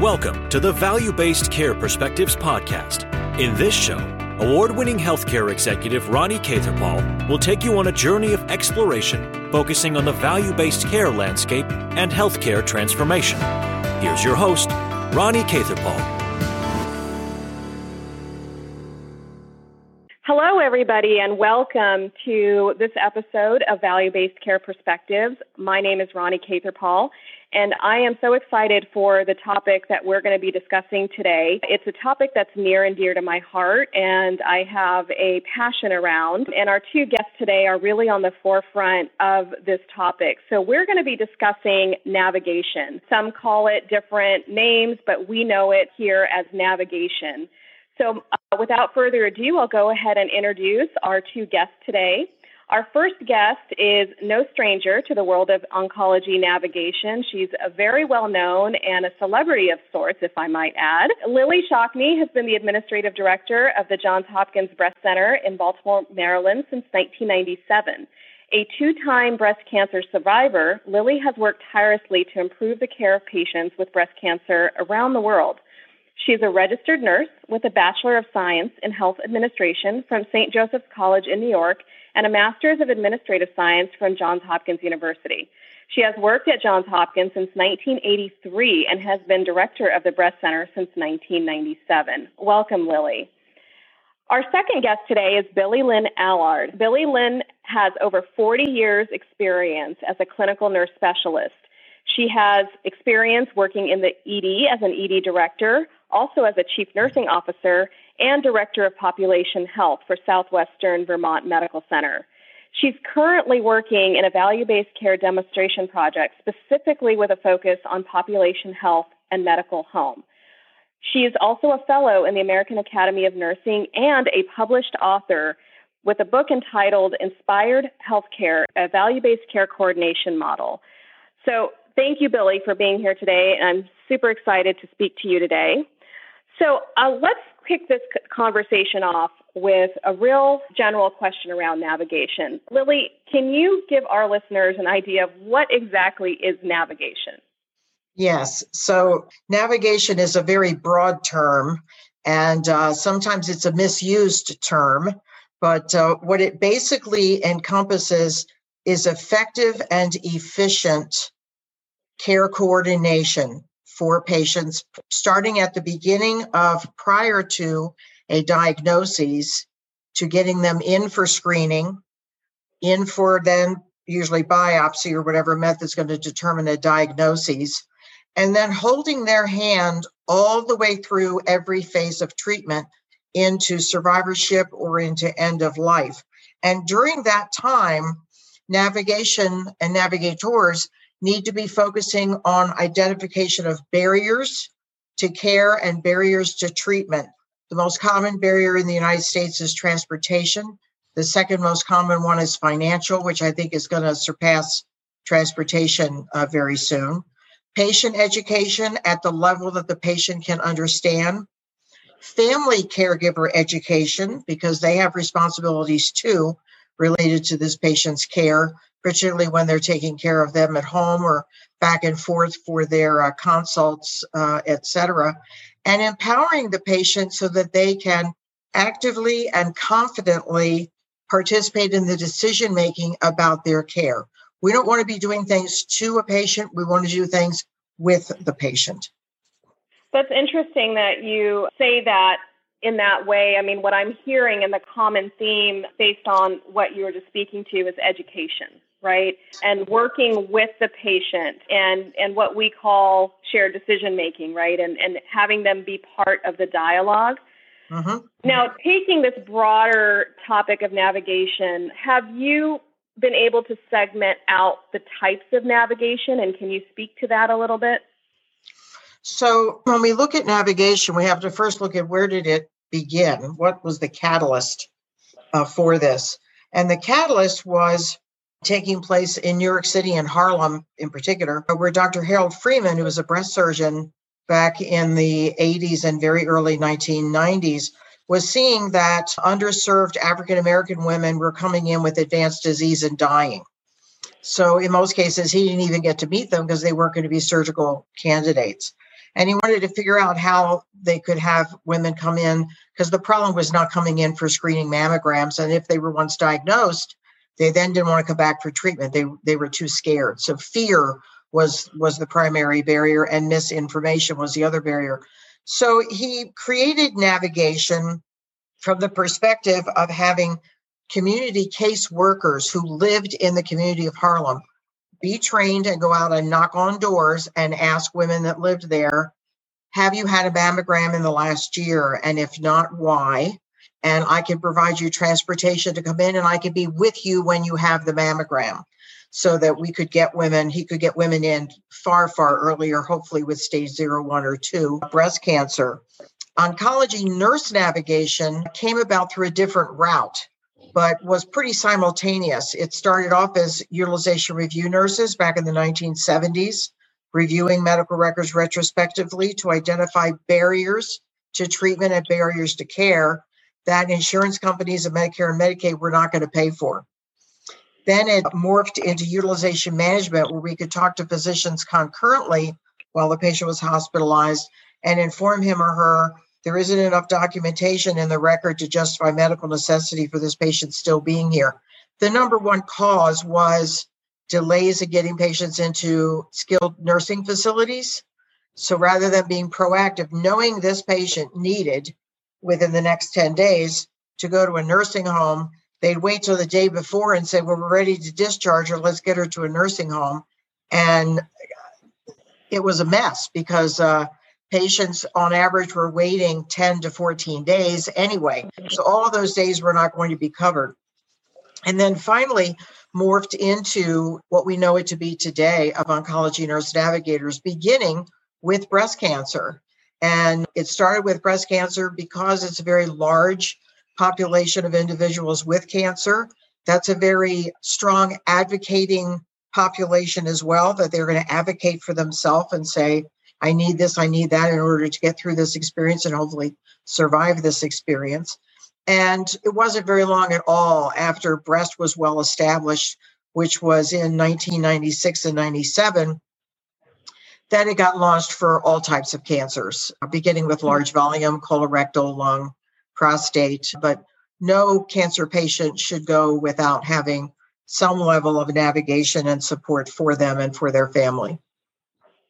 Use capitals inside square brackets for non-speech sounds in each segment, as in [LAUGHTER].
Welcome to the Value Based Care Perspectives Podcast. In this show, award winning healthcare executive Ronnie Catherpal will take you on a journey of exploration focusing on the value based care landscape and healthcare transformation. Here's your host, Ronnie Catherpal. Hello, everybody, and welcome to this episode of Value Based Care Perspectives. My name is Ronnie Catherpal, and I am so excited for the topic that we're going to be discussing today. It's a topic that's near and dear to my heart, and I have a passion around. And our two guests today are really on the forefront of this topic. So, we're going to be discussing navigation. Some call it different names, but we know it here as navigation. So, uh, without further ado, I'll go ahead and introduce our two guests today. Our first guest is no stranger to the world of oncology navigation. She's a very well known and a celebrity of sorts, if I might add. Lillie Shockney has been the administrative director of the Johns Hopkins Breast Center in Baltimore, Maryland since 1997. A two time breast cancer survivor, Lillie has worked tirelessly to improve the care of patients with breast cancer around the world. She is a registered nurse with a Bachelor of Science in Health Administration from St. Joseph's College in New York and a Master's of Administrative Science from Johns Hopkins University. She has worked at Johns Hopkins since 1983 and has been director of the Breast Center since 1997. Welcome, Lillie. Our second guest today is Billie Lynn Allard. Billie Lynn has over 40 years' experience as a clinical nurse specialist. She has experience working in the ED as an ED director, also as a chief nursing officer and director of population health for Southwestern Vermont Medical Center. She's currently working in a value based care demonstration project specifically with a focus on population health and medical home. She is also a fellow in the American Academy of Nursing and a published author with a book entitled Inspired Healthcare, a value based care coordination model. So, thank you, Billie, for being here today. I'm super excited to speak to you today. So uh, let's kick this conversation off with a real general question around navigation. Lillie, can you give our listeners an idea of what exactly is navigation? Yes. So navigation is a very broad term, and uh, sometimes it's a misused term. But uh, what it basically encompasses is effective and efficient care coordination for patients starting at the beginning of prior to a diagnosis to getting them in for screening, in for then usually biopsy or whatever method is going to determine a diagnosis, and then holding their hand all the way through every phase of treatment into survivorship or into end of life. And during that time, navigation and navigators need to be focusing on identification of barriers to care and barriers to treatment. The most common barrier in the United States is transportation. The second most common one is financial, which I think is going to surpass transportation uh, very soon. Patient education at the level that the patient can understand. Family caregiver education, because they have responsibilities too related to this patient's care particularly when they're taking care of them at home or back and forth for their uh, consults, uh, etc., and empowering the patient so that they can actively and confidently participate in the decision making about their care. We don't want to be doing things to a patient, we want to do things with the patient. That's interesting that you say that in that way. I mean, what I'm hearing and the common theme based on what you were just speaking to is education right? And working with the patient and, and what we call shared decision making, right? And, and having them be part of the dialog mm-hmm. Now, taking this broader topic of navigation, have you been able to segment out the types of navigation? And can you speak to that a little bit? So, when we look at navigation, we have to first look at where did it begin? What was the catalyst uh, for this? And the catalyst was taking place in New York City and Harlem in particular, where Dr. Harold Freeman, who was a breast surgeon back in the 80s and very early 1990s, was seeing that underserved African American women were coming in with advanced disease and dying. So, in most cases, he didn't even get to meet them because they weren't going to be surgical candidates. And he wanted to figure out how they could have women come in because the problem was not coming in for screening mammograms. And if they were once diagnosed, they then didn't want to come back for treatment. They they were too scared. So fear was was the primary barrier and misinformation was the other barrier. So he created navigation from the perspective of having community case workers who lived in the community of Harlem be trained and go out and knock on doors and ask women that lived there, have you had a mammogram in the last year? And if not, why? And I can provide you transportation to come in and I can be with you when you have the mammogram so that we could get women, he could get women in far, far earlier, hopefully with stage zero, one, or two breast cancer. Oncology nurse navigation came about through a different route but was pretty simultaneous. It started off as utilization review nurses back in the 1970s, reviewing medical records retrospectively to identify barriers to treatment and barriers to care that insurance companies and Medicare and Medicaid were not going to pay for. Then it morphed into utilization management, where we could talk to physicians concurrently while the patient was hospitalized and inform him or her there isn't enough documentation in the record to justify medical necessity for this patient still being here. The number one cause was delays in getting patients into skilled nursing facilities. So rather than being proactive, knowing this patient needed within the next 10 days to go to a nursing home, they'd wait till the day before and say, Well, we're ready to discharge her. Let's get her to a nursing home. And it was a mess because uh, patients on average were waiting 10 to 14 days anyway. So all those days were not going to be covered. And then finally, morphed into what we know it to be today of oncology nurse navigators, beginning with breast cancer. And it started with breast cancer because it's a very large population of individuals with cancer. That's a very strong advocating population as well, that they're going to advocate for themselves and say, I need this, I need that in order to get through this experience and hopefully survive this experience. And it wasn't very long at all after breast was well established, which was in 1996 and 97, that it got launched for all types of cancers, beginning with large volume, colorectal, lung, prostate. But no cancer patient should go without having some level of navigation and support for them and for their family.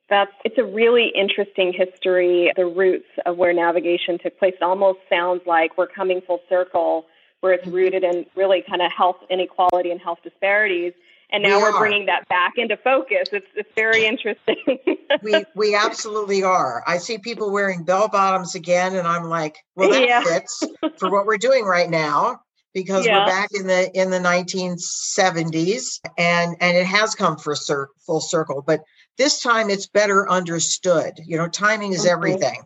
That's it's a really interesting history, the roots of where navigation took place. It almost sounds like we're coming full circle where it's mm-hmm. rooted in really kind of health inequality and health disparities. And now we are bringing that back into focus. It's it's very interesting. [LAUGHS] we we absolutely are. I see people wearing bell bottoms again, and I'm like, well, that yeah. fits for what we're doing right now because yeah. we're back in the in the 1970s, and and it has come for cir- full circle. But this time it's better understood. You know, timing is mm-hmm. everything.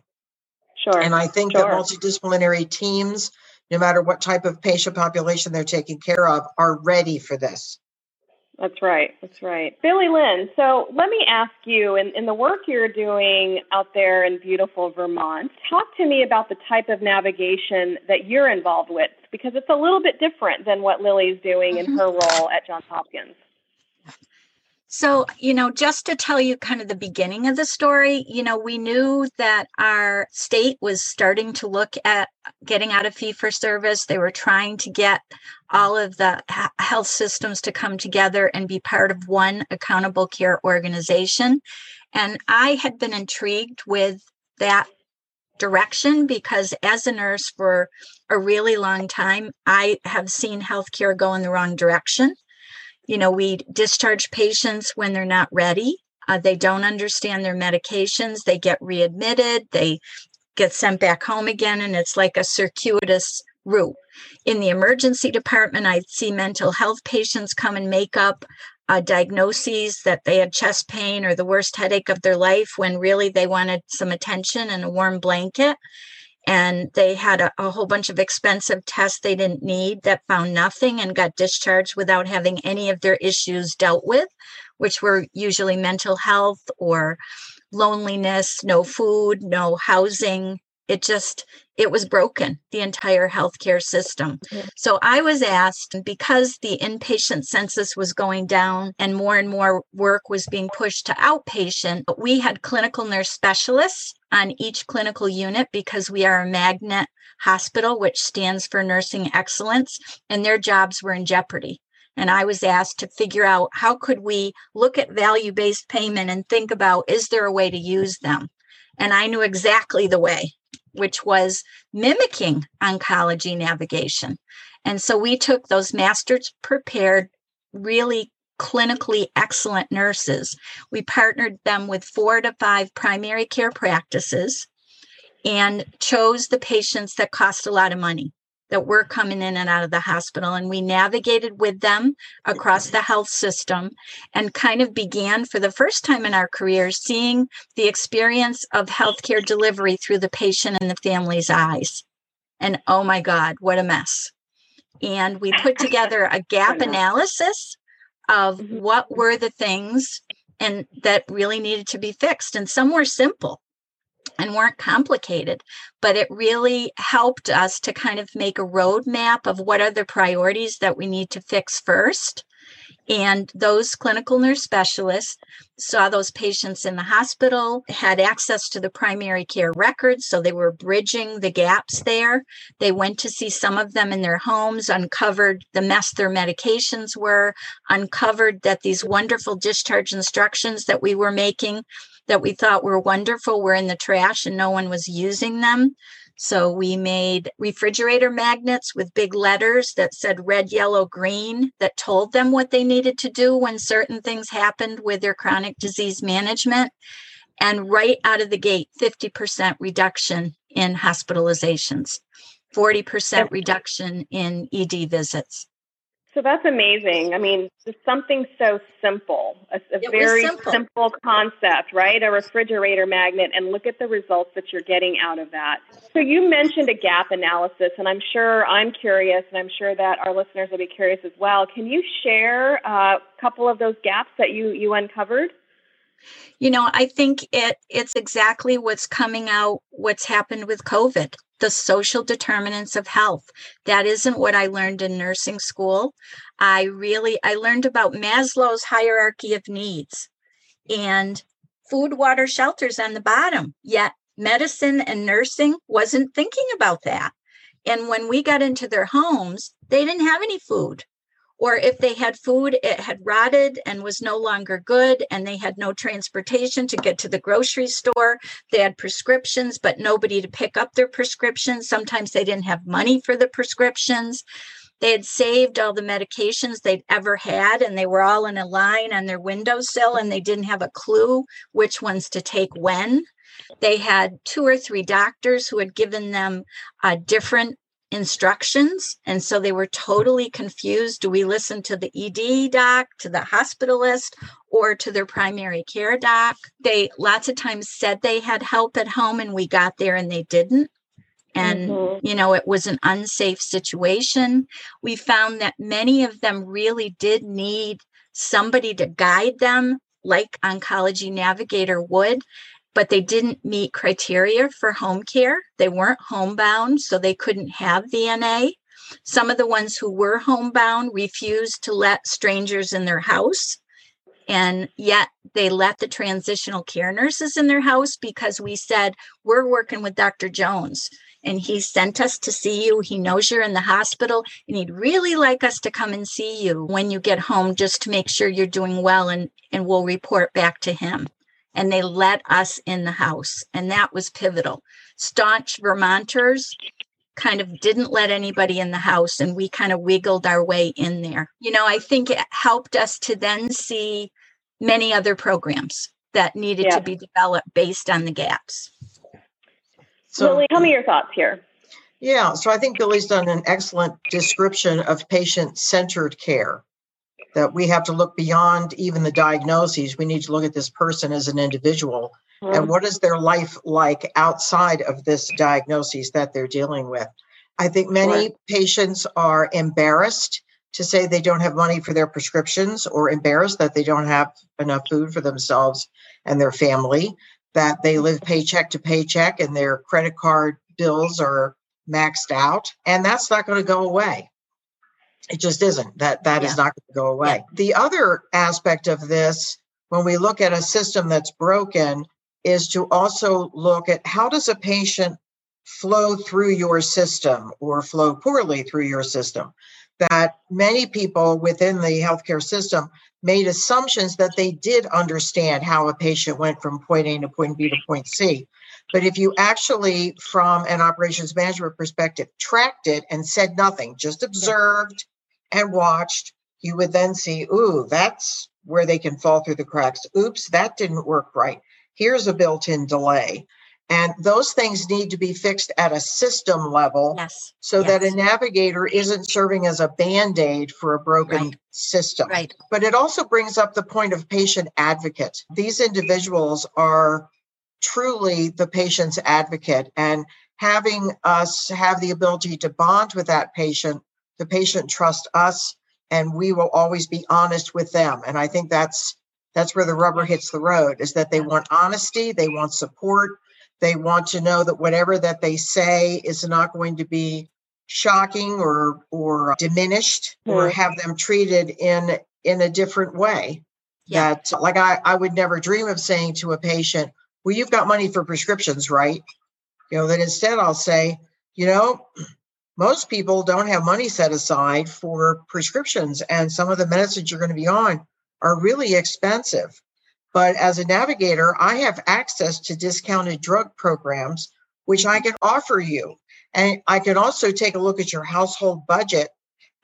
Sure. And I think sure. that multidisciplinary teams, no matter what type of patient population they're taking care of, are ready for this. That's right. That's right. Billie Lynn, so let me ask you in, in the work you're doing out there in beautiful Vermont, talk to me about the type of navigation that you're involved with because it's a little bit different than what Lillie's doing in [LAUGHS] her role at Johns Hopkins. So, you know, just to tell you kind of the beginning of the story, you know, we knew that our state was starting to look at getting out of fee for service. They were trying to get all of the health systems to come together and be part of one accountable care organization. And I had been intrigued with that direction because as a nurse for a really long time, I have seen healthcare go in the wrong direction you know, we discharge patients when they're not ready. Uh, they don't understand their medications. They get readmitted. They get sent back home again. And it's like a circuitous route. In the emergency department, I see mental health patients come and make up uh, diagnoses that they had chest pain or the worst headache of their life when really they wanted some attention and a warm blanket and they had a, a, whole bunch of expensive tests they didn't need that found nothing and got discharged without having any of their issues dealt with, which were usually mental health or loneliness, no food, no housing, it just it was broken the entire healthcare system mm-hmm. so i was asked because the inpatient census was going down and more and more work was being pushed to outpatient we had clinical nurse specialists on each clinical unit because we are a magnet hospital which stands for nursing excellence and their jobs were in jeopardy and i was asked to figure out how could we look at value based payment and think about is there a way to use them and i knew exactly the way which was mimicking oncology navigation. And so we took those masters prepared, really clinically excellent nurses. We partnered them with four to five primary care practices and chose the patients that cost a lot of money that were coming in and out of the hospital. And we navigated with them across the health system and kind of began for the first time in our careers seeing the experience of healthcare delivery through the patient and the family's eyes. And oh my God, what a mess. And we put together a gap [LAUGHS] analysis of mm-hmm. what were the things and that really needed to be fixed. And some were simple and weren't complicated, but it really helped us to kind of make a roadmap of what are the priorities that we need to fix first. And those clinical nurse specialists saw those patients in the hospital, had access to the primary care records. So they were bridging the gaps there. They went to see some of them in their homes, uncovered the mess their medications were, uncovered that these wonderful discharge instructions that we were making that we thought were wonderful were in the trash and no one was using them. So we made refrigerator magnets with big letters that said red, yellow, green that told them what they needed to do when certain things happened with their chronic disease management. And right out of the gate, 50% reduction in hospitalizations, 40% reduction in ED visits. So that's amazing. I mean, just something so simple, a, a very simple. simple. concept, right? A refrigerator magnet, and look at the results that you're getting out of that. So you mentioned a gap analysis, and I'm sure I'm curious, and I'm sure that our listeners will be curious as well. Can you share uh, a couple of those gaps that you you uncovered? You know, I think it it's exactly what's coming out, what's happened with COVID the social determinants of health. That isn't what I learned in nursing school. I really I learned about Maslow's hierarchy of needs and food, water, shelters on the bottom. Yet medicine and nursing wasn't thinking about that. And when we got into their homes, they didn't have any food or if they had food, it had rotted and was no longer good, and they had no transportation to get to the grocery store. They had prescriptions, but nobody to pick up their prescriptions. Sometimes they didn't have money for the prescriptions. They had saved all the medications they'd ever had, and they were all in a line on their windowsill, and they didn't have a clue which ones to take when. They had two or three doctors who had given them uh, different instructions. And so they were totally confused. Do we listen to the ED doc, to the hospitalist, or to their primary care doc? They lots of times said they had help at home and we got there and they didn't. And, mm-hmm. you know, it was an unsafe situation. We found that many of them really did need somebody to guide them, like Oncology Navigator would but they didn't meet criteria for home care. They weren't homebound, so they couldn't have VNA. Some of the ones who were homebound refused to let strangers in their house. And yet they let the transitional care nurses in their house because we said, We're working with Dr. Jones and he sent us to see you. He knows you're in the hospital and he'd really like us to come and see you when you get home just to make sure you're doing well and, and we'll report back to him and they let us in the house. And that was pivotal. Staunch Vermonters kind of didn't let anybody in the house, and we kind of wiggled our way in there. You know, I think it helped us to then see many other programs that needed yeah. to be developed based on the gaps. So, Lillie, tell me your thoughts here. Yeah, so I think Billie's done an excellent description of patient centered care that we have to look beyond even the diagnoses. We need to look at this person as an individual mm-hmm. and what is their life like outside of this diagnosis that they're dealing with. I think many patients are embarrassed to say they don't have money for their prescriptions or embarrassed that they don't have enough food for themselves and their family. that they live paycheck to paycheck and their credit card bills are maxed out. And that's not going to go away. It just isn't. That that yeah. is not going to go away. Yeah. The other aspect of this, when we look at a system that's broken, is to also look at how does a patient flow through your system or flow poorly through your system. That many people within the healthcare system made assumptions that they did understand how a patient went from point A to point B to point C. But if you actually, from an operations management perspective, tracked it and said nothing, just observed and watched, you would then see, ooh, that's where they can fall through the cracks. Oops, that didn't work right. Here's a built in delay. And those things need to be fixed at a system level yes. so yes. that a navigator isn't serving as a band aid for a broken right. system. Right. But it also brings up the point of patient advocate. These individuals are truly the patient's advocate and having us have the ability to bond with that patient, the patient trust us and we will always be honest with them. And I think that's that's where the rubber hits the road is that they want honesty, they want support, they want to know that whatever that they say is not going to be shocking or or diminished or have them treated in in a different way. Yeah. That like I, I would never dream of saying to a patient, well, you've got money for prescriptions, right? You know, that instead I'll say, you know, most people don't have money set aside for prescriptions, and some of the medicines you're going to be on are really expensive. But as a navigator, I have access to discounted drug programs, which I can offer you. And I can also take a look at your household budget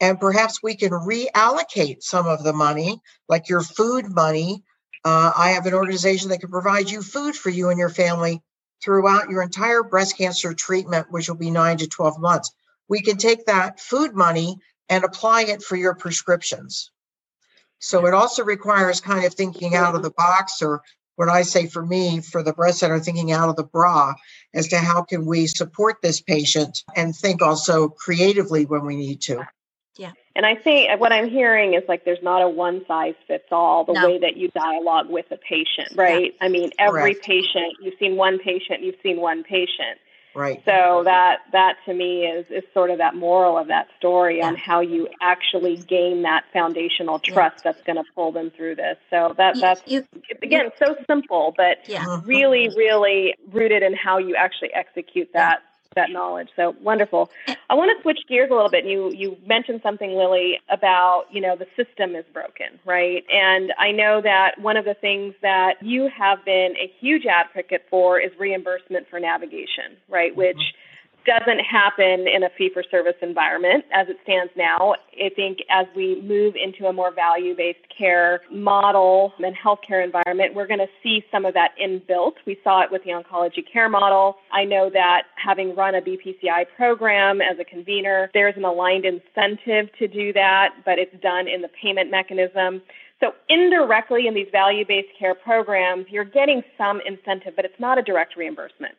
and perhaps we can reallocate some of the money, like your food money. Uh, I have an organization that can provide you food for you and your family throughout your entire breast cancer treatment, which will be nine to 12 months. We can take that food money and apply it for your prescriptions. So it also requires kind of thinking out of the box, or what I say for me, for the breast center, thinking out of the bra as to how can we support this patient and think also creatively when we need to. Yeah. And I think uh, what I'm hearing is like there's not a one size fits all the no. way that you dialogue with a patient, right? Yeah. I mean, every Correct. patient, you've seen one patient, you've seen one patient. Right. So that that to me is is sort of that moral of that story yeah. on how you actually gain that foundational trust yeah. that's going to pull them through this. So that you, that's you, again you, so simple, but yeah. really mm-hmm. really rooted in how you actually execute that that knowledge. So wonderful. I want to switch gears a little bit. You you mentioned something, Lillie, about you know the system is broken, right? And I know that one of the things that you have been a huge advocate for is reimbursement for navigation, right? Which mm-hmm doesn't happen in a fee for service environment as it stands now. I think as we move into a more value based care model and healthcare environment, we're going to see some of that inbuilt. We saw it with the oncology care model. I know that having run a BPCI program as a convener, there's an aligned incentive to do that, but it's done in the payment mechanism. So indirectly in these value-based care programs, you're getting some incentive, but it's not a direct reimbursement.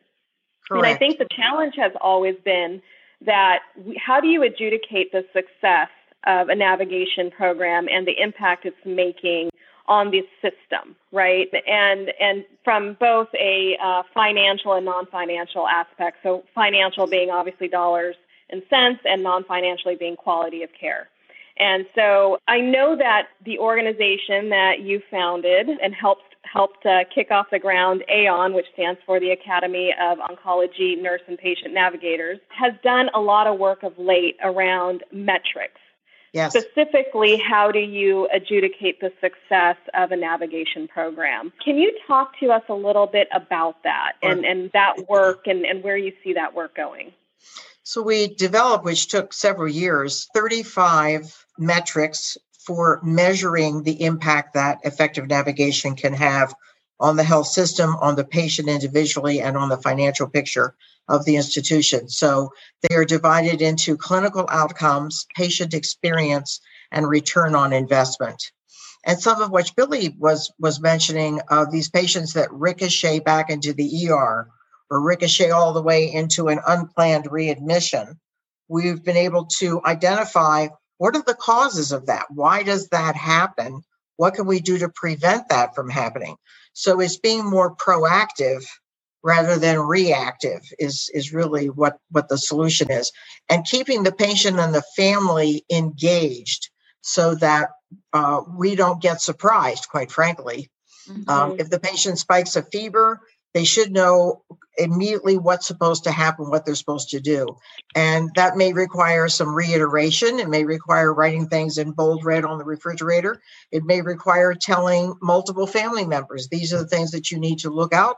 Correct. And I think the challenge has always been that how do you adjudicate the success of a navigation program and the impact it's making on the system, right? And and from both a uh, financial and non-financial aspect. So financial being obviously dollars and cents, and non-financially being quality of care. And so I know that the organization that you founded and helped helped uh, kick off the ground AON, which stands for the Academy of Oncology Nurse and Patient Navigators, has done a lot of work of late around metrics. Yes. Specifically, how do you adjudicate the success of a navigation program? Can you talk to us a little bit about that and, and that work and, and where you see that work going? So, we developed, which took several years, 35 metrics for measuring the impact that effective navigation can have on the health system, on the patient individually, and on the financial picture of the institution. So they are divided into clinical outcomes, patient experience, and return on investment. And some of which Billie was was mentioning of these patients that ricochet back into the ER or ricochet all the way into an unplanned readmission. We've been able to identify what are the causes of that? Why does that happen? What can we do to prevent that from happening? So it's being more proactive rather than reactive is is really what what the solution is and keeping the patient and the family engaged so that uh, we don't get surprised quite frankly mm-hmm. um, if the patient spikes a fever they should know immediately what's supposed to happen what they're supposed to do. And that may require some reiteration. It may require writing things in bold red on the refrigerator. It may require telling multiple family members these are the things that you need to look out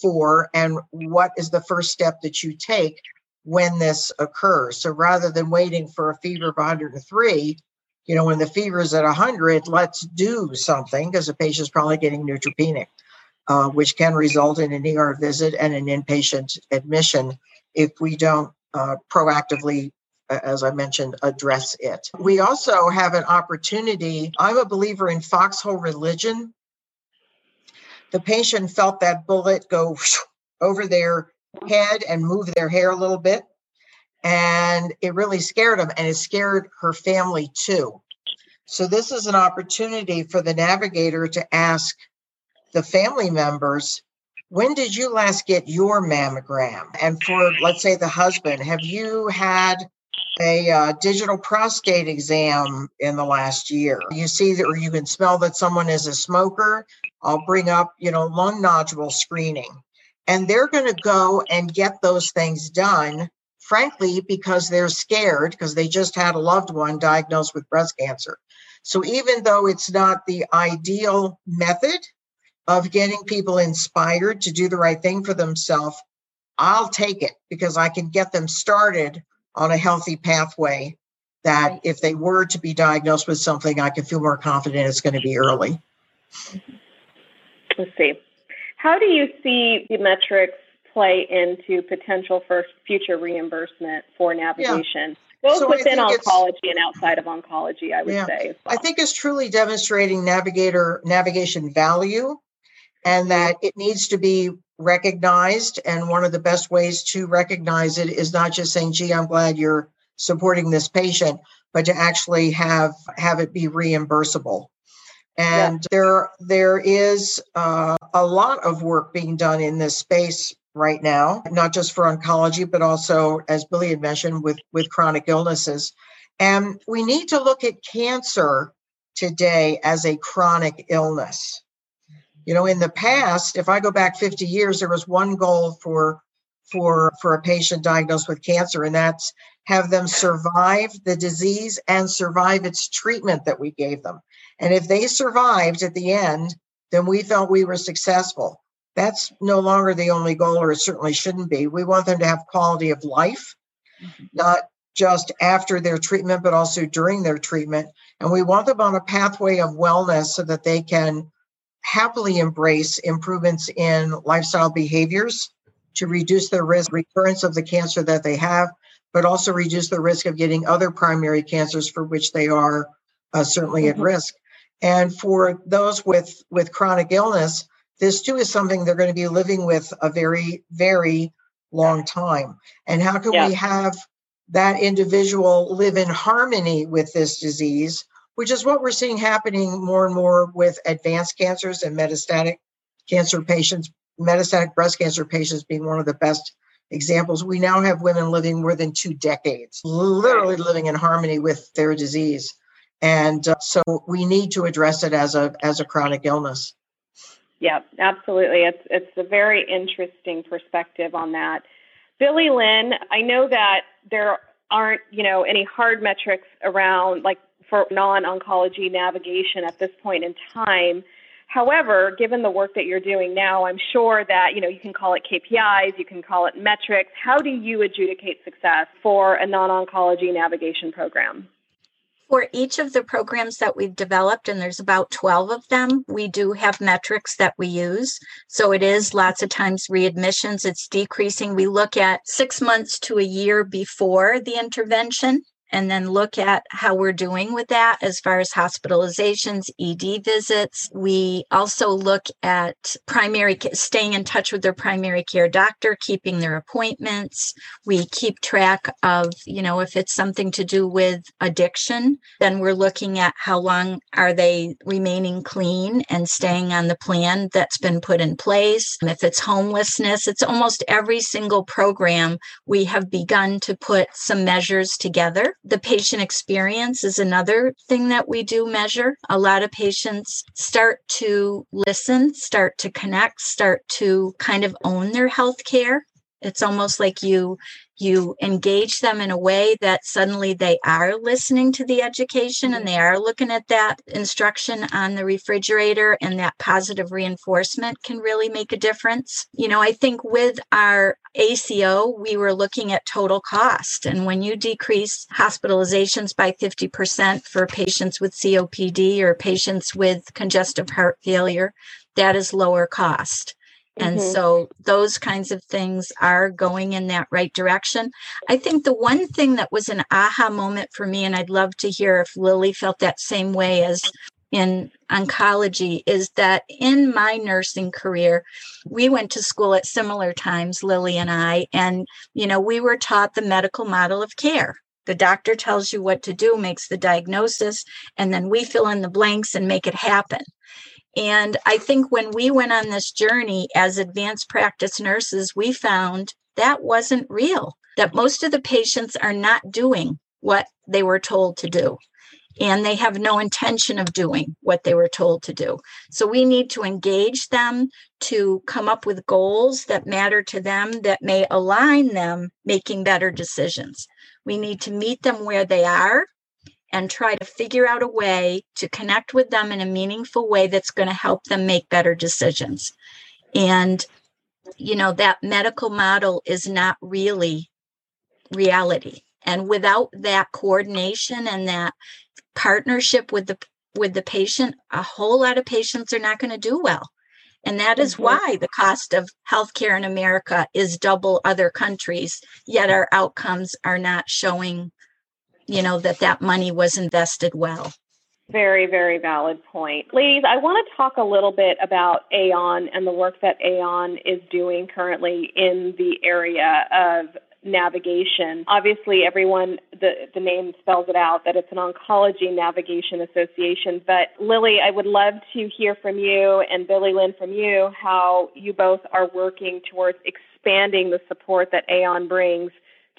for and what is the first step that you take when this occurs. So rather than waiting for a fever of 103, you know, when the fever is at 100, let's do something because the patient's probably getting neutropenic, uh, which can result in an ER visit and an inpatient admission if we don't uh, proactively as I mentioned, address it. We also have an opportunity. I'm a believer in foxhole religion the patient felt that bullet go [LAUGHS] over their head and move their hair a little bit. And it really scared them, and it scared her family too. So, this is an opportunity for the navigator to ask the family members when did you last get your mammogram? And for, let's say, the husband, have you had a uh, digital prostate exam in the last year? You see that, or you can smell that someone is a smoker. I'll bring up, you know, lung nodule screening. And they're going to go and get those things done, frankly, because they're scared because they just had a loved one diagnosed with breast cancer. So even though it's not the ideal method of getting people inspired to do the right thing for themselves, I'll take it because I can get them started on a healthy pathway that if they were to be diagnosed with something, I can feel more confident it's going to be early. Let's see. How do you see the metrics play into potential for future reimbursement for navigation? Yeah. Both so within oncology and outside of oncology, I would yeah, say. Well. I think it's truly demonstrating navigator navigation value and that it needs to be recognized. And one of the best ways to recognize it is not just saying, gee, I'm glad you're supporting this patient, but to actually have have it be reimbursable. And yeah. there, there is uh, a lot of work being done in this space right now, not just for oncology, but also, as Billie had mentioned, with, with chronic illnesses. And we need to look at cancer today as a chronic illness. You know, in the past, if I go back 50 years, there was one goal for for for a patient diagnosed with cancer, and that's have them survive the disease and survive its treatment that we gave them. And if they survived at the end, then we felt we were successful. That's no longer the only goal, or it certainly shouldn't be. We want them to have quality of life, mm-hmm. not just after their treatment, but also during their treatment. And we want them on a pathway of wellness so that they can happily embrace improvements in lifestyle behaviors to reduce their risk recurrence of the cancer that they have, but also reduce the risk of getting other primary cancers for which they are uh, certainly mm-hmm. at risk. And for those with, with chronic illness, this too is something they're going to be living with a very, very long time. And how can yeah. we have that individual live in harmony with this disease, which is what we're seeing happening more and more with advanced cancers and metastatic cancer patients, metastatic breast cancer patients being one of the best examples. We now have women living more than two decades, literally living in harmony with their disease. And uh, so we need to address it as a as a chronic illness. Yeah absolutely. It's it's a very interesting perspective on that. Billie lynn i know that there aren't you know any hard metrics around like for non-oncology navigation at this point in time. However given the work that you're doing now i'm sure that you know you can call it kpis you can call it metrics. How do you adjudicate success for a non-oncology navigation program? For each of the programs that we've developed, and there's about 12 of them, we do have metrics that we use. So it is lots of times readmissions, it's decreasing. We look at six months to a year before the intervention and then look at how we're doing with that as far as hospitalizations, ED visits. We also look at primary staying in touch with their primary care doctor, keeping their appointments. We keep track of, you know, if it's something to do with addiction, then we're looking at how long are they remaining clean and staying on the plan that's been put in place. If it's homelessness, it's almost every single program we have begun to put some measures together the patient experience is another thing that we do measure. A lot of patients start to listen, start to connect, start to kind of own their health care. It's almost like you you engage them in a way that suddenly they are listening to the education and mm-hmm. they are looking at that instruction on the refrigerator and that positive reinforcement can really make a difference. You know, I think with our ACO, we were looking at total cost. And when you decrease hospitalizations by 50% for patients with COPD or patients with congestive heart failure, that is lower cost. And mm-hmm. so those kinds of things are going in that right direction. I think the one thing that was an aha moment for me, and I'd love to hear if Lillie felt that same way as in oncology, is that in my nursing career, we went to school at similar times, Lillie and I, and, you know, we were taught the medical model of care. The doctor tells you what to do, makes the diagnosis, and then we fill in the blanks and make it happen. And I think when we went on this journey as advanced practice nurses, we found that wasn't real, that most of the patients are not doing what they were told to do. And they have no intention of doing what they were told to do. So we need to engage them to come up with goals that matter to them, that may align them making better decisions. We need to meet them where they are and try to figure out a way to connect with them in a meaningful way that's going to help them make better decisions. And, you know, that medical model is not really reality. And without that coordination and that partnership with the with the patient, a whole lot of patients are not going to do well. And that is mm-hmm. why the cost of healthcare in America is double other countries, yet our outcomes are not showing you know, that that money was invested well. Very, very valid point. Ladies, I want to talk a little bit about Aon and the work that Aon is doing currently in the area of navigation. Obviously, everyone, the, the name spells it out that it's an Oncology Navigation Association. But Lillie, I would love to hear from you and Billie Lynn from you how you both are working towards expanding the support that Aon brings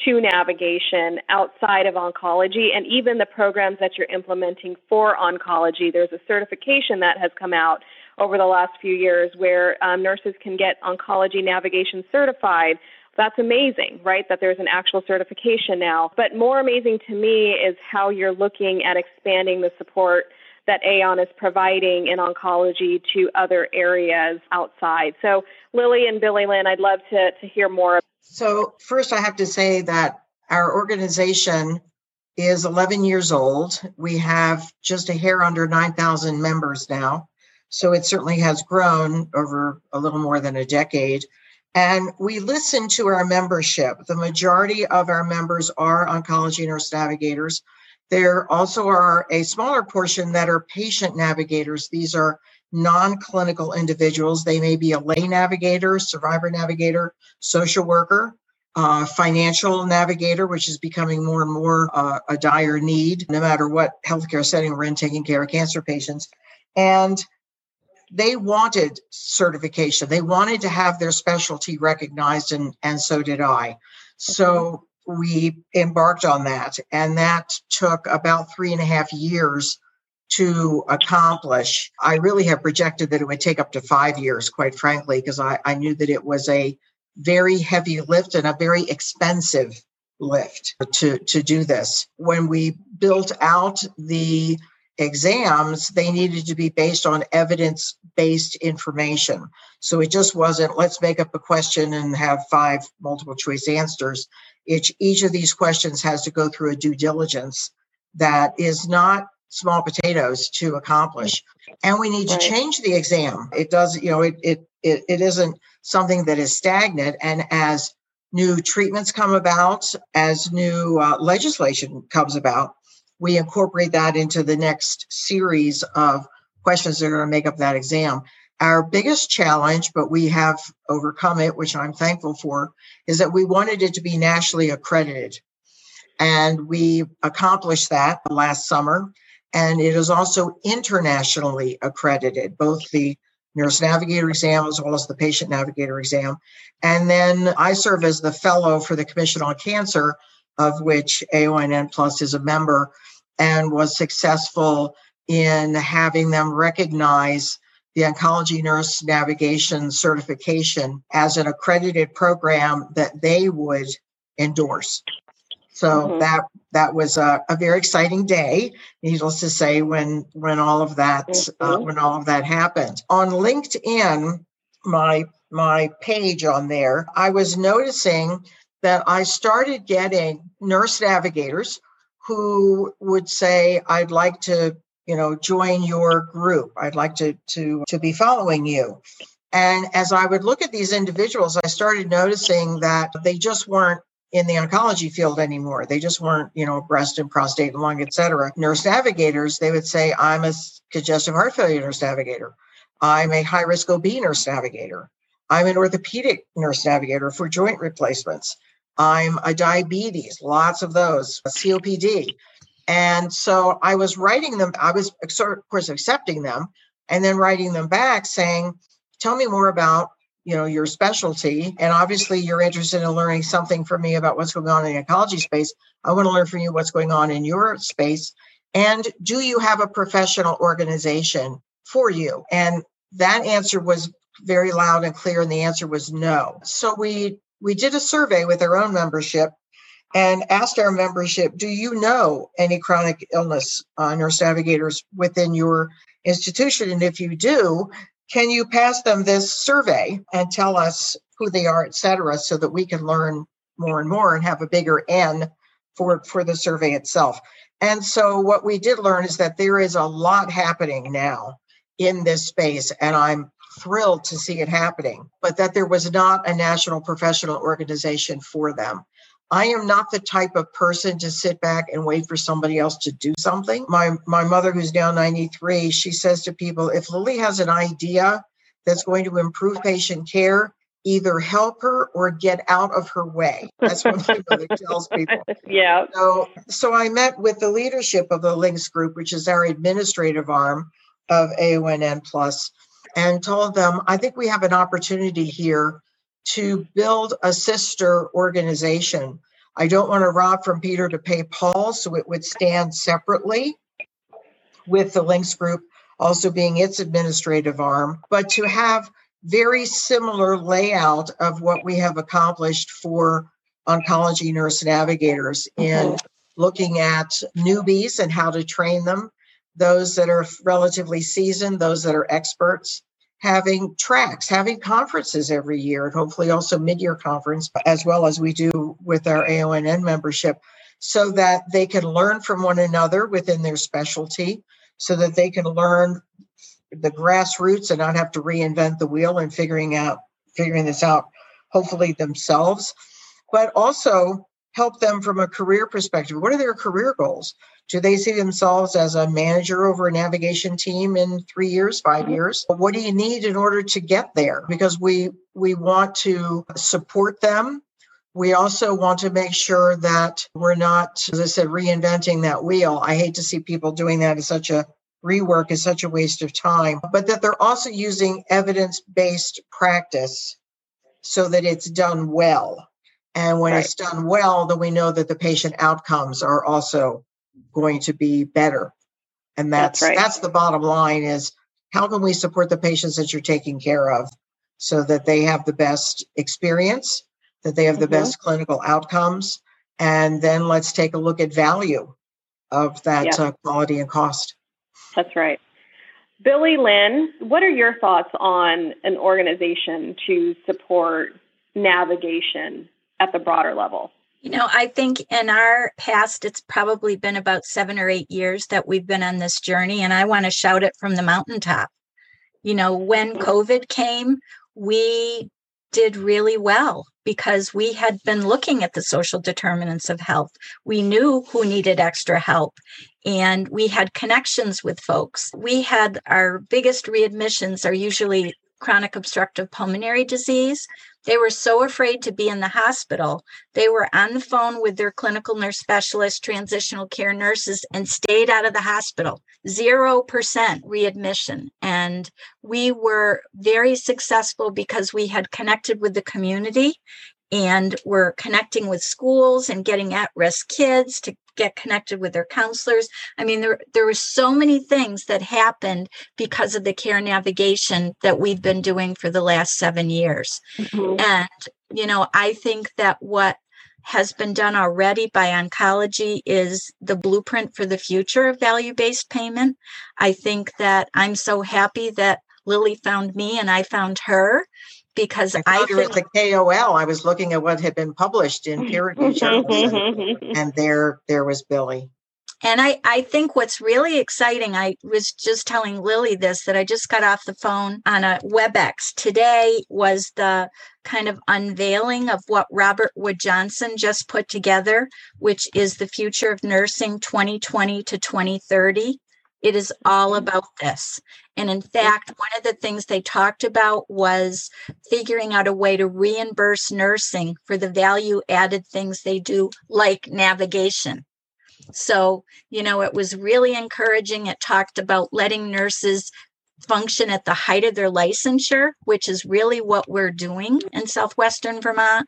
to navigation outside of oncology and even the programs that you're implementing for oncology. There's a certification that has come out over the last few years where um, nurses can get oncology navigation certified. That's amazing, right? That there's an actual certification now. But more amazing to me is how you're looking at expanding the support that Aon is providing in oncology to other areas outside. So, Lillie and Billie Lynn, I'd love to, to hear more. So, first, I have to say that our organization is 11 years old. We have just a hair under 9,000 members now. So, it certainly has grown over a little more than a decade. And we listen to our membership. The majority of our members are oncology nurse navigators. There also are a smaller portion that are patient navigators. These are non clinical individuals. They may be a lay navigator, survivor navigator, social worker, uh, financial navigator, which is becoming more and more uh, a dire need, no matter what healthcare setting we're in, taking care of cancer patients. And they wanted certification. They wanted to have their specialty recognized, and, and so did I. So we embarked on that. And that took about three and a half years to accomplish. I really have projected that it would take up to five years, quite frankly, because I, I knew that it was a very heavy lift and a very expensive lift to, to do this. When we built out the exams, they needed to be based on evidence based information. So it just wasn't let's make up a question and have five multiple choice answers. Each, each of these questions has to go through a due diligence that is not small potatoes to accomplish. And we need right. to change the exam. It does, you know, it, it, it, it isn't something that is stagnant. And as new treatments come about, as new uh, legislation comes about, we incorporate that into the next series of questions that are going to make up that exam. Our biggest challenge, but we have overcome it, which I'm thankful for, is that we wanted it to be nationally accredited. And we accomplished that last summer. And it is also internationally accredited, both the nurse navigator exam as well as the patient navigator exam. And then I serve as the fellow for the Commission on Cancer, of which AONN Plus is a member, and was successful in having them recognize the oncology nurse navigation certification as an accredited program that they would endorse. So mm-hmm. that that was a, a, very exciting day, needless to say, when when all of that uh, mm-hmm. uh, when all of that happened on LinkedIn, my my page on there, I was noticing that I started getting nurse navigators who would say, "I'd like to, you know, join your group. I'd like to to to be following you." And as I would look at these individuals, I started noticing that they just weren't in the oncology field anymore. They just weren't, you know, breast and prostate and lung, et cetera. Nurse navigators, they would say, I'm a congestive heart failure nurse navigator. I'm a high risk OB nurse navigator. I'm an orthopedic nurse navigator for joint replacements. I'm a diabetes, lots of those, COPD. And so I was writing them, I was, of course, accepting them and then writing them back saying, tell me more about you know your specialty and obviously you're interested in learning something from me about what's going on in the oncology space i want to learn from you what's going on in your space and do you have a professional organization for you and that answer was very loud and clear and the answer was no so we we did a survey with our own membership and asked our membership do you know any chronic illness uh, nurse navigators within your institution and if you do can you pass them this survey and tell us who they are, et cetera, so that we can learn more and more and have a bigger N for, for the survey itself? And so what we did learn is that there is a lot happening now in this space, and I'm thrilled to see it happening, but that there was not a national professional organization for them. I am not the type of person to sit back and wait for somebody else to do something. My my mother who's now 93, she says to people, if Lillie has an idea that's going to improve patient care, either help her or get out of her way. That's what my mother [LAUGHS] tells people. Yeah. So so I met with the leadership of the Lynx group, which is our administrative arm of AONN Plus, and told them, I think we have an opportunity here to build a sister organization. I don't want to rob from Peter to pay Paul, so it would stand separately with the Lynx Group also being its administrative arm, but to have very similar layout of what we have accomplished for oncology nurse navigators in looking at newbies and how to train them, those that are relatively seasoned, those that are experts, having tracks, having conferences every year, and hopefully also mid-year conference, as well as we do with our AONN membership, so that they can learn from one another within their specialty, so that they can learn the grassroots and not have to reinvent the wheel and figuring out figuring this out hopefully themselves. But also help them from a career perspective what are their career goals do they see themselves as a manager over a navigation team in three years, five mm-hmm. years? What do you need in order to get there? Because we we want to support them. We also want to make sure that we're not, as I said, reinventing that wheel. I hate to see people doing that as such a rework is such a waste of time, but that they're also using evidence based practice so that it's done well. And when right. it's done well, then we know that the patient outcomes are also going to be better. And that's that's, right. that's the bottom line is how can we support the patients that you're taking care of so that they have the best experience, that they have the mm-hmm. best clinical outcomes, and then let's take a look at value of that yeah. uh, quality and cost. That's right. Billie Lynn, what are your thoughts on an organization to support navigation at the broader level? You know, I think in our past, it's probably been about seven or eight years that we've been on this journey, and I want to shout it from the mountaintop. You know, when mm-hmm. COVID came, we did really well because we had been looking at the social determinants of health. We knew who needed extra help and we had connections with folks. We had our biggest readmissions are usually chronic obstructive pulmonary disease. They were so afraid to be in the hospital. They were on the phone with their clinical nurse specialist, transitional care nurses, and stayed out of the hospital. 0% readmission. And we were very successful because we had connected with the community and we're connecting with schools and getting at risk kids to get connected with their counselors. I mean, there there were so many things that happened because of the care navigation that we've been doing for the last seven years. Mm-hmm. And you know, I think that what has been done already by oncology is the blueprint for the future of value based payment. I think that I'm so happy that Lillie found me and I found her because I, I think, the KOL. I was looking at what had been published in peer reviewed journals, and, [LAUGHS] and there there was Billie. And I, I think what's really exciting, I was just telling Lillie this that I just got off the phone on a WebEx. Today was the kind of unveiling of what Robert Wood Johnson just put together, which is the future of nursing 2020 to 2030. It is all mm-hmm. about this. And in fact, one of the things they talked about was figuring out a way to reimburse nursing for the value added things they do, like navigation. So, you know, it was really encouraging. It talked about letting nurses function at the height of their licensure, which is really what we're doing in southwestern Vermont.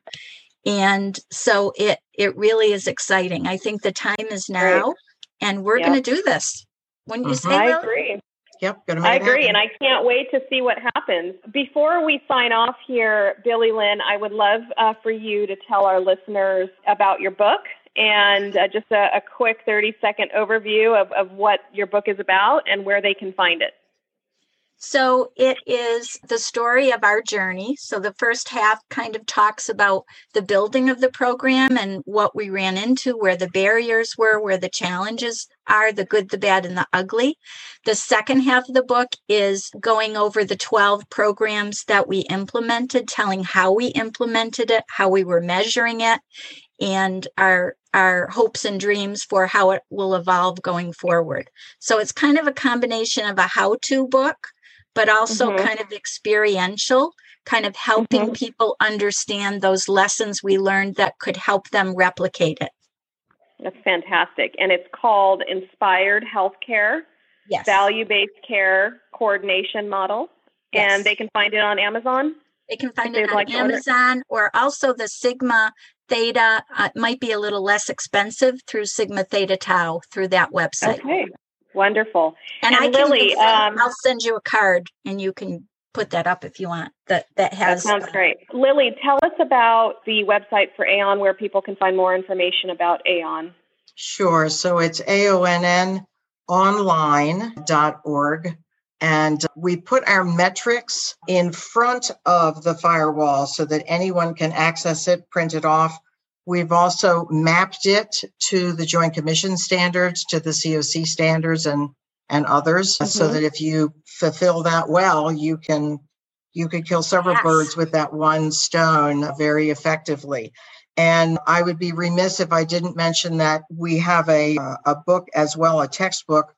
And so it it really is exciting. I think the time is now right. and we're yep. going to do this. When you mm-hmm. say I agree. Yep, I agree, and I can't wait to see what happens. Before we sign off here, Billie Lynn, I would love uh, for you to tell our listeners about your book and uh, just a, a, quick 30 second overview of, of what your book is about and where they can find it. So it is the story of our journey. So the first half kind of talks about the building of the program and what we ran into, where the barriers were, where the challenges are, the good, the bad, and the ugly. The second half of the book is going over the 12 programs that we implemented, telling how we implemented it, how we were measuring it, and our our hopes and dreams for how it will evolve going forward. So it's kind of a combination of a how-to book but also mm-hmm. kind of experiential, kind of helping mm-hmm. people understand those lessons we learned that could help them replicate it. That's fantastic. And it's called Inspired Healthcare, yes. Value Based Care Coordination Model. Yes. And they can find it on Amazon? They can find it on like Amazon or also the Sigma Theta uh, might be a little less expensive through Sigma Theta Tau through that website. Okay, Wonderful. And, and I Lillie, can, um, I'll send you a card and you can put that up if you want. That that has. That sounds uh, great. Lillie, tell us about the website for AONN where people can find more information about AONN. Sure. So it's aonnonline.org. And uh, we put our metrics in front of the firewall so that anyone can access it, print it off, We've also mapped it to the Joint Commission standards, to the COC standards, and and others, mm-hmm. so that if you fulfill that well, you can you could kill several yes. birds with that one stone very effectively. And I would be remiss if I didn't mention that we have a a book as well, a textbook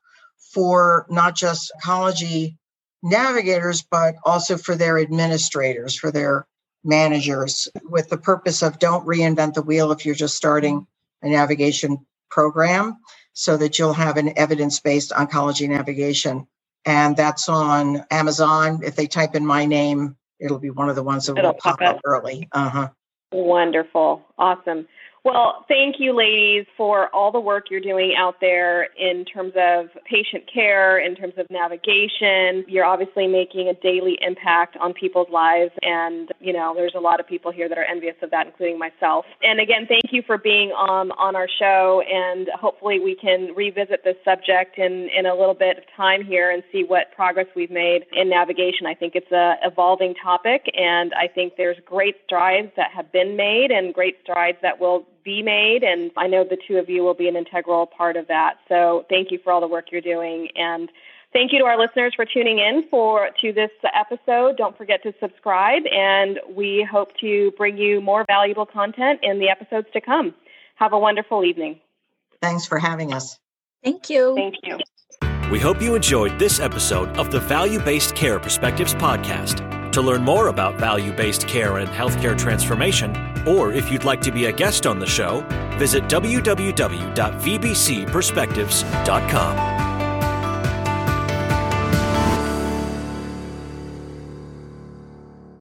for not just oncology navigators, but also for their administrators, for their managers with the purpose of don't reinvent the wheel if you're just starting a navigation program so that you'll have an evidence-based oncology navigation. And that's on amazon. If they type in my name it'll be one of the ones that it'll will pop up. early. Uh-huh. Wonderful. Awesome well, thank you, ladies, for all the work you're doing out there in terms of patient care, in terms of navigation. You're obviously making a daily impact on people's lives. And, you know, there's a lot of people here that are envious of that, including myself. And again, thank you for being on, on our show. And hopefully we can revisit this subject in, in a little bit of time here and see what progress we've made in navigation. I think it's a evolving topic, and I think there's great strides that have been made and great strides that will be made. And I know the two of you will be an integral part of that. So thank you for all the work you're doing. And Thank you to our listeners for tuning in for to this episode. Don't forget to subscribe, and we hope to bring you more valuable content in the episodes to come. Have a wonderful evening. Thanks for having us. Thank you. Thank you. We hope you enjoyed this episode of the Value Based Care Perspectives podcast. To learn more about value based care and healthcare transformation, or if you'd like to be a guest on the show, visit www.vbcperspectives.com.